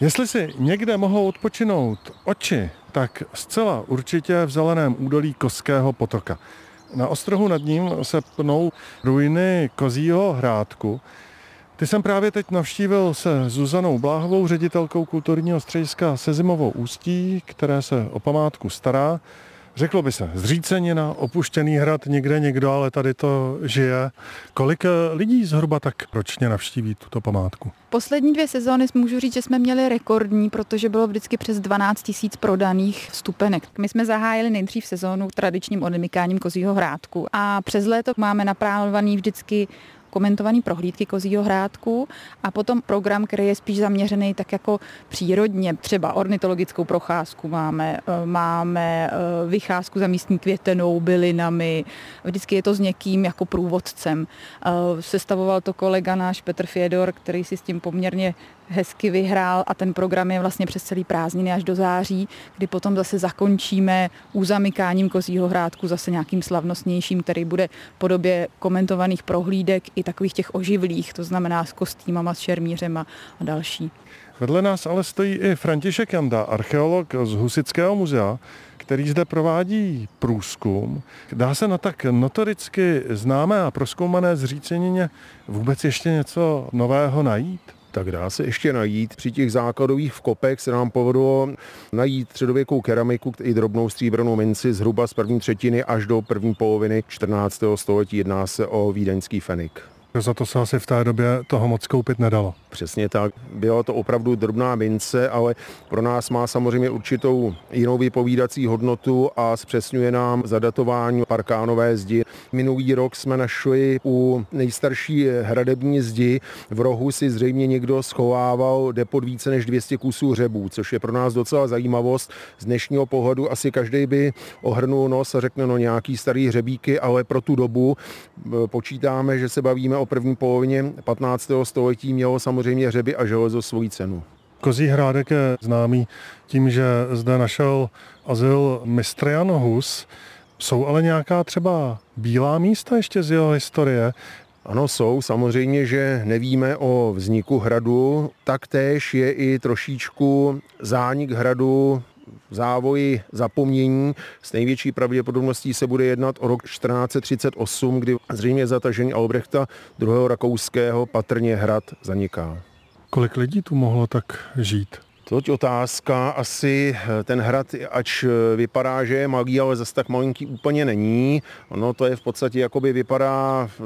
Jestli si někde mohou odpočinout oči, tak zcela určitě v zeleném údolí Koského potoka. Na ostrohu nad ním se pnou ruiny Kozího hrádku. Ty jsem právě teď navštívil se Zuzanou Bláhovou, ředitelkou kulturního střediska Sezimovou ústí, které se o památku stará. Řeklo by se, zřícenina, opuštěný hrad, někde někdo, ale tady to žije. Kolik eh, lidí zhruba tak ročně navštíví tuto památku? Poslední dvě sezóny můžu říct, že jsme měli rekordní, protože bylo vždycky přes 12 tisíc prodaných vstupenek. My jsme zahájili nejdřív sezónu tradičním odemykáním kozího hrádku a přes léto máme naplánovaný vždycky komentovaný prohlídky Kozího hrádku a potom program, který je spíš zaměřený tak jako přírodně, třeba ornitologickou procházku máme, eh, máme eh, vycházku za místní květenou, bylinami, vždycky je to s někým jako průvodcem. Eh, sestavoval to kolega náš Petr Fiedor, který si s tím poměrně hezky vyhrál a ten program je vlastně přes celý prázdniny až do září, kdy potom zase zakončíme uzamykáním Kozího hrádku zase nějakým slavnostnějším, který bude v podobě komentovaných prohlídek i takových těch oživlých, to znamená s kostýmama, s šermířema a další. Vedle nás ale stojí i František Janda, archeolog z Husického muzea, který zde provádí průzkum. Dá se na tak notoricky známé a proskoumané zřícenině vůbec ještě něco nového najít? Tak dá se ještě najít. Při těch základových vkopech se nám povedlo najít středověkou keramiku i drobnou stříbrnou minci zhruba z první třetiny až do první poloviny 14. století. Jedná se o vídeňský fenik. Za to se asi v té době toho moc koupit nedalo. Přesně tak. Byla to opravdu drobná mince, ale pro nás má samozřejmě určitou jinou vypovídací hodnotu a zpřesňuje nám zadatování parkánové zdi. Minulý rok jsme našli u nejstarší hradební zdi. V rohu si zřejmě někdo schovával depot více než 200 kusů hřebů, což je pro nás docela zajímavost. Z dnešního pohledu asi každý by ohrnul nos a řekne no nějaký starý hřebíky, ale pro tu dobu e, počítáme, že se bavíme o první polovině 15. století mělo samozřejmě hřeby a železo svoji cenu. Kozí hrádek je známý tím, že zde našel azyl mistr Jan Hus. Jsou ale nějaká třeba bílá místa ještě z jeho historie, ano, jsou. Samozřejmě, že nevíme o vzniku hradu. Taktéž je i trošičku zánik hradu závoji zapomnění. S největší pravděpodobností se bude jednat o rok 1438, kdy zřejmě zatažení Albrechta II. rakouského patrně hrad zaniká. Kolik lidí tu mohlo tak žít? Toť otázka. Asi eh, ten hrad, ač eh, vypadá, že je malý, ale zase tak malinký úplně není. Ono to je v podstatě, jakoby vypadá eh,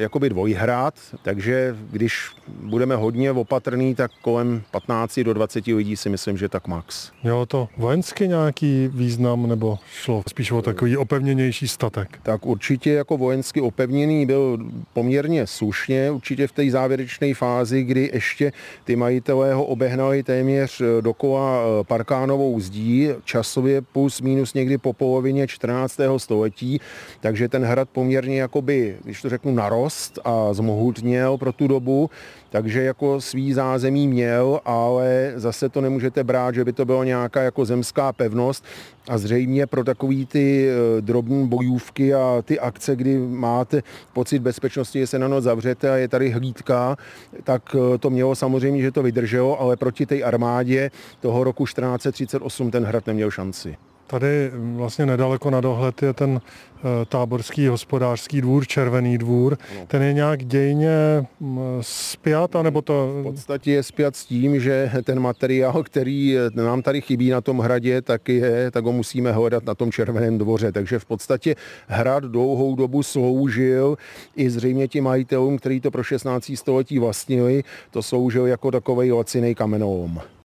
jakoby dvojhrad, takže když budeme hodně opatrný, tak kolem 15 do 20 lidí si myslím, že tak max. Jo, to vojenský nějaký význam, nebo šlo spíš o takový opevněnější statek? Tak určitě jako vojensky opevněný byl poměrně slušně, určitě v té závěrečné fázi, kdy ještě ty majitelé ho obehnali téměř dokola eh, Parkánovou zdí, časově plus minus někdy po polovině 14. století, takže ten hrad poměrně jakoby, když to řeknu, narost a zmohutněl pro tu dobu, takže jako svý zázemí měl, ale zase to nemůžete brát, že by to byla nějaká jako zemská pevnost a zřejmě pro takový ty eh, drobné bojůvky a ty akce, kdy máte pocit bezpečnosti, že se na noc zavřete a je tady hlídka, tak to mělo samozřejmě, že to vydrželo, ale proti té armádě toho roku 1438 ten hrad neměl šanci. Tady vlastně nedaleko na dohled je ten Eh, táborský hospodářský dvůr, Červený dvůr. No. Ten je nějak dějně mm, spjat, nebo to... V podstatě je spjat s tím, že ten materiál, který nám tady chybí na tom hradě, tak, je, tak ho musíme hledat na tom Červeném dvoře. Takže v podstatě hrad dlouhou dobu sloužil i zřejmě těm majitelům, který to pro 16. století vlastnili, to sloužil jako takový laciný kamenolom.